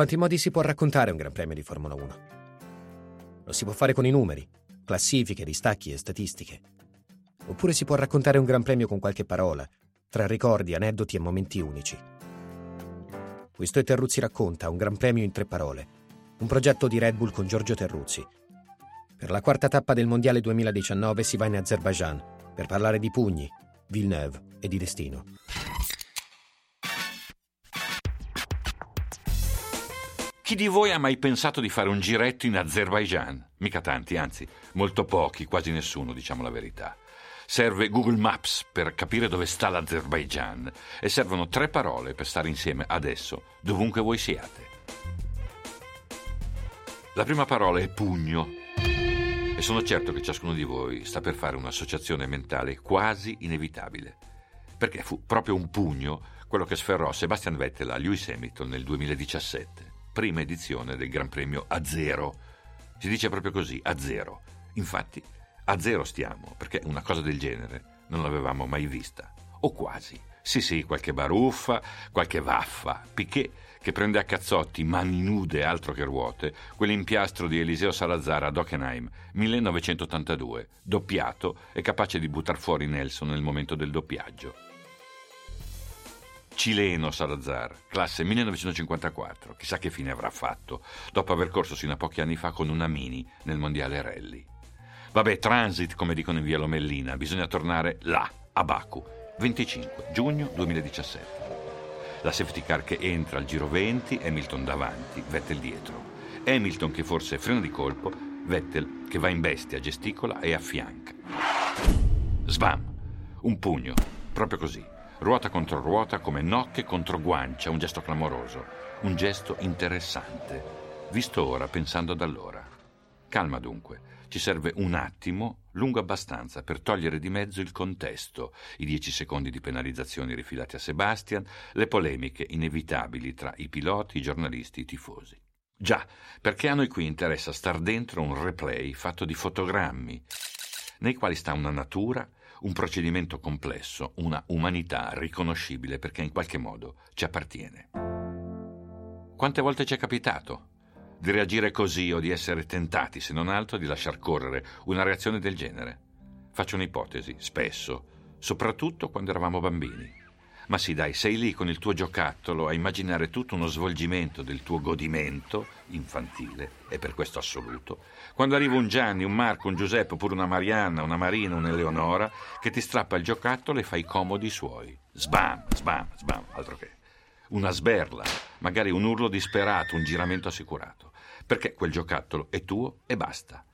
Quanti modi si può raccontare un Gran Premio di Formula 1? Lo si può fare con i numeri, classifiche, distacchi e statistiche. Oppure si può raccontare un Gran Premio con qualche parola, tra ricordi, aneddoti e momenti unici. Questo è Terruzzi racconta, un Gran Premio in tre parole. Un progetto di Red Bull con Giorgio Terruzzi. Per la quarta tappa del Mondiale 2019 si va in Azerbaijan per parlare di pugni, Villeneuve e di destino. Chi di voi ha mai pensato di fare un giretto in Azerbaijan? Mica tanti, anzi, molto pochi, quasi nessuno, diciamo la verità. Serve Google Maps per capire dove sta l'Azerbaijan e servono tre parole per stare insieme adesso, dovunque voi siate. La prima parola è pugno e sono certo che ciascuno di voi sta per fare un'associazione mentale quasi inevitabile, perché fu proprio un pugno quello che sferrò Sebastian Vettel a Lewis Hamilton nel 2017 prima edizione del Gran Premio a zero. Si dice proprio così, a zero. Infatti, a zero stiamo, perché una cosa del genere non l'avevamo mai vista. O quasi. Sì, sì, qualche baruffa, qualche vaffa. Piquet, che prende a cazzotti, mani nude, altro che ruote, quell'impiastro di Eliseo Salazar ad Hockenheim, 1982, doppiato e capace di buttar fuori Nelson nel momento del doppiaggio cileno Salazar, classe 1954, chissà che fine avrà fatto, dopo aver corso sino a pochi anni fa con una Mini nel Mondiale Rally. Vabbè, transit, come dicono in via Lomellina, bisogna tornare là, a Baku, 25 giugno 2017. La safety car che entra al giro 20, Hamilton davanti, Vettel dietro. Hamilton che forse frena di colpo, Vettel che va in bestia, gesticola e affianca. Sbam! Un pugno, proprio così ruota contro ruota come nocche contro guancia, un gesto clamoroso, un gesto interessante, visto ora pensando ad allora. Calma dunque, ci serve un attimo, lungo abbastanza, per togliere di mezzo il contesto, i dieci secondi di penalizzazioni rifilati a Sebastian, le polemiche inevitabili tra i piloti, i giornalisti, i tifosi. Già, perché a noi qui interessa star dentro un replay fatto di fotogrammi, nei quali sta una natura, un procedimento complesso, una umanità riconoscibile perché in qualche modo ci appartiene. Quante volte ci è capitato di reagire così o di essere tentati, se non altro, di lasciar correre una reazione del genere? Faccio un'ipotesi, spesso, soprattutto quando eravamo bambini. Ma sì, dai, sei lì con il tuo giocattolo a immaginare tutto uno svolgimento del tuo godimento infantile, e per questo assoluto, quando arriva un Gianni, un Marco, un Giuseppe, oppure una Marianna, una Marina, un'Eleonora, che ti strappa il giocattolo e fa i comodi suoi. Sbam, sbam, sbam, altro che. Una sberla, magari un urlo disperato, un giramento assicurato, perché quel giocattolo è tuo e basta.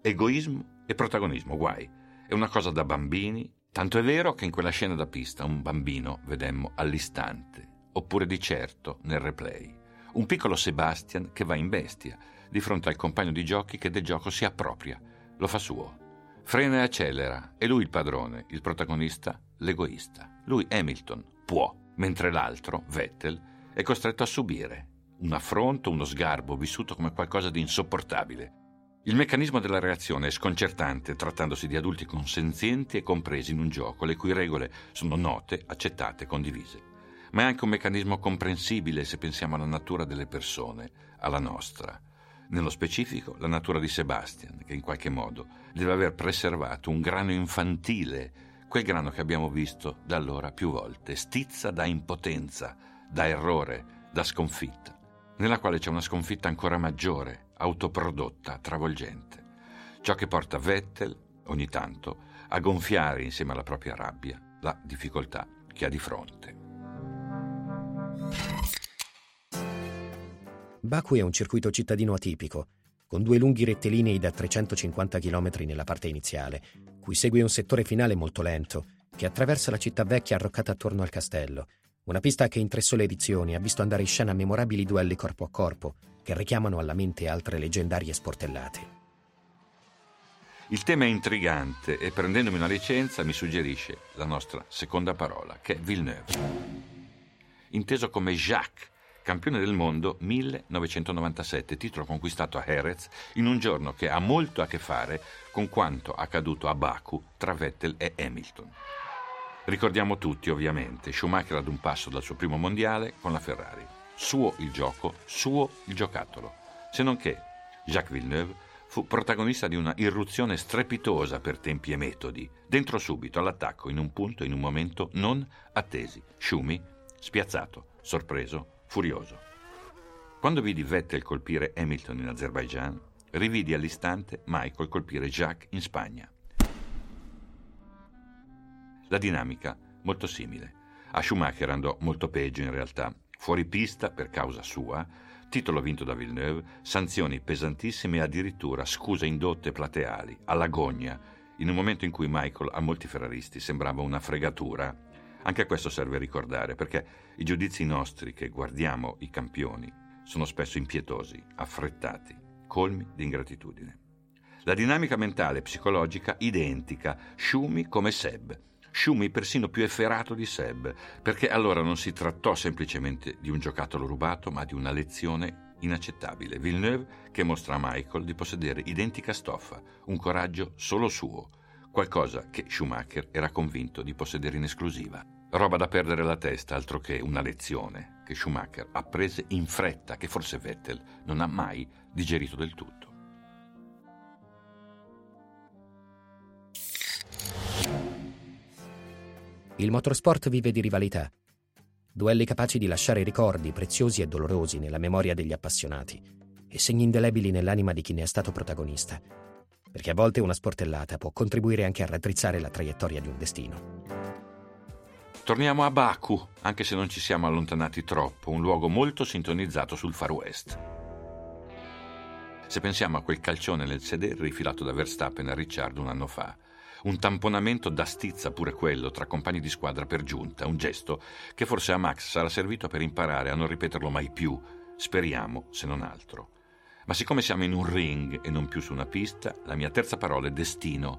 Egoismo e protagonismo, guai. È una cosa da bambini Tanto è vero che in quella scena da pista un bambino vedemmo all'istante, oppure di certo nel replay. Un piccolo Sebastian che va in bestia di fronte al compagno di giochi che del gioco si appropria, lo fa suo. Frena e accelera, è lui il padrone, il protagonista, l'egoista. Lui, Hamilton, può, mentre l'altro, Vettel, è costretto a subire un affronto, uno sgarbo vissuto come qualcosa di insopportabile, il meccanismo della reazione è sconcertante trattandosi di adulti consenzienti e compresi in un gioco le cui regole sono note, accettate, condivise. Ma è anche un meccanismo comprensibile se pensiamo alla natura delle persone, alla nostra. Nello specifico la natura di Sebastian, che in qualche modo deve aver preservato un grano infantile, quel grano che abbiamo visto da allora più volte, stizza da impotenza, da errore, da sconfitta, nella quale c'è una sconfitta ancora maggiore, autoprodotta, travolgente. Ciò che porta Vettel, ogni tanto, a gonfiare insieme alla propria rabbia la difficoltà che ha di fronte. Baku è un circuito cittadino atipico, con due lunghi rettilinei da 350 km nella parte iniziale, cui segue un settore finale molto lento, che attraversa la città vecchia arroccata attorno al castello. Una pista che in tre sole edizioni ha visto andare in scena memorabili duelli corpo a corpo, che richiamano alla mente altre leggendarie sportellate. Il tema è intrigante e prendendomi una licenza mi suggerisce la nostra seconda parola, che è Villeneuve. Inteso come Jacques, campione del mondo 1997, titolo conquistato a Jerez in un giorno che ha molto a che fare con quanto accaduto a Baku tra Vettel e Hamilton. Ricordiamo tutti, ovviamente, Schumacher ad un passo dal suo primo mondiale con la Ferrari. suo il gioco, suo il giocattolo. Se non che Jacques Villeneuve fu protagonista di una irruzione strepitosa per tempi e metodi, dentro subito all'attacco in un punto in un momento non attesi. Schumi, spiazzato, sorpreso, furioso. Quando vidi Vettel colpire Hamilton in Azerbaijan, rividi all'istante Michael colpire Jacques in Spagna. La dinamica molto simile. A Schumacher andò molto peggio in realtà. Fuori pista, per causa sua, titolo vinto da Villeneuve, sanzioni pesantissime e addirittura scuse indotte plateali, alla gogna, in un momento in cui Michael a molti ferraristi sembrava una fregatura. Anche questo serve ricordare, perché i giudizi nostri che guardiamo i campioni sono spesso impietosi, affrettati, colmi di ingratitudine. La dinamica mentale e psicologica identica, Schumi come Seb, Schumi persino più efferato di Seb, perché allora non si trattò semplicemente di un giocattolo rubato, ma di una lezione inaccettabile. Villeneuve che mostra a Michael di possedere identica stoffa, un coraggio solo suo, qualcosa che Schumacher era convinto di possedere in esclusiva. Roba da perdere la testa, altro che una lezione che Schumacher apprese in fretta, che forse Vettel non ha mai digerito del tutto. Il motorsport vive di rivalità. Duelli capaci di lasciare ricordi preziosi e dolorosi nella memoria degli appassionati e segni indelebili nell'anima di chi ne è stato protagonista. Perché a volte una sportellata può contribuire anche a raddrizzare la traiettoria di un destino. Torniamo a Baku, anche se non ci siamo allontanati troppo, un luogo molto sintonizzato sul Far West. Se pensiamo a quel calcione nel sedere rifilato da Verstappen a Ricciardo un anno fa, un tamponamento da stizza pure quello tra compagni di squadra per giunta, un gesto che forse a Max sarà servito per imparare a non ripeterlo mai più, speriamo, se non altro. Ma siccome siamo in un ring e non più su una pista, la mia terza parola è destino,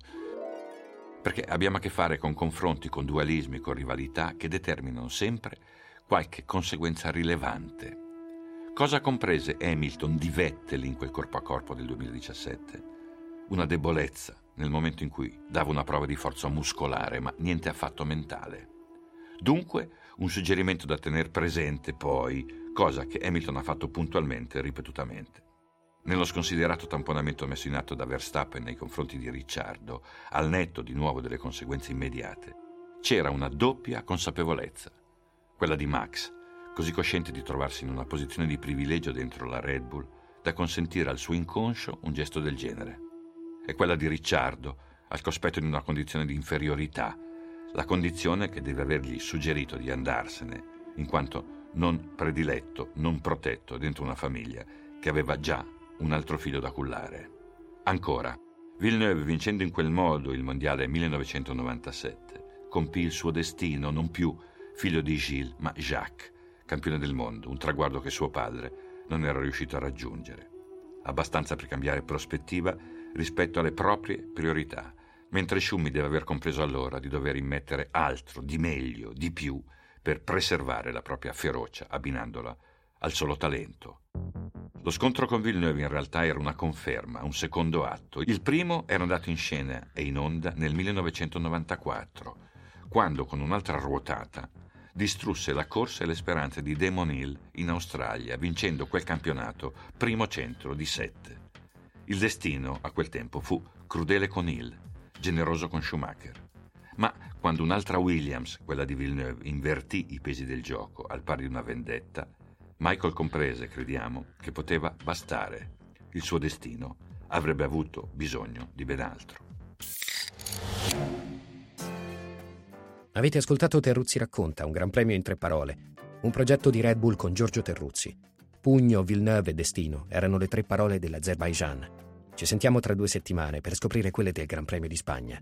perché abbiamo a che fare con confronti, con dualismi, con rivalità che determinano sempre qualche conseguenza rilevante. Cosa comprese Hamilton di Vettel in quel corpo a corpo del 2017? Una debolezza, nel momento in cui dava una prova di forza muscolare, ma niente affatto mentale. Dunque, un suggerimento da tenere presente poi, cosa che Hamilton ha fatto puntualmente e ripetutamente. Nello sconsiderato tamponamento messo in atto da Verstappen nei confronti di Ricciardo, al netto di nuovo delle conseguenze immediate, c'era una doppia consapevolezza, quella di Max, così cosciente di trovarsi in una posizione di privilegio dentro la Red Bull da consentire al suo inconscio un gesto del genere è quella di Ricciardo, al cospetto di una condizione di inferiorità, la condizione che deve avergli suggerito di andarsene, in quanto non prediletto, non protetto dentro una famiglia che aveva già un altro figlio da cullare. Ancora, Villeneuve, vincendo in quel modo il mondiale 1997, compì il suo destino non più figlio di Gilles, ma Jacques, campione del mondo, un traguardo che suo padre non era riuscito a raggiungere. Abbastanza per cambiare prospettiva rispetto alle proprie priorità, mentre Schumi deve aver compreso allora di dover immettere altro, di meglio, di più, per preservare la propria ferocia, abbinandola al solo talento. Lo scontro con Villeneuve in realtà era una conferma, un secondo atto. Il primo era andato in scena e in onda nel 1994, quando con un'altra ruotata distrusse la corsa e le speranze di Damon Hill in Australia, vincendo quel campionato primo centro di sette. Il destino, a quel tempo, fu crudele con Hill, generoso con Schumacher. Ma quando un'altra Williams, quella di Villeneuve, invertì i pesi del gioco al pari di una vendetta, Michael comprese, crediamo, che poteva bastare. Il suo destino avrebbe avuto bisogno di ben altro. Avete ascoltato Terruzzi racconta, un gran premio in tre parole, un progetto di Red Bull con Giorgio Terruzzi. Pugno, Villeneuve e destino erano le tre parole dell'Azerbaijan. Ci sentiamo tra due settimane per scoprire quelle del Gran Premio di Spagna.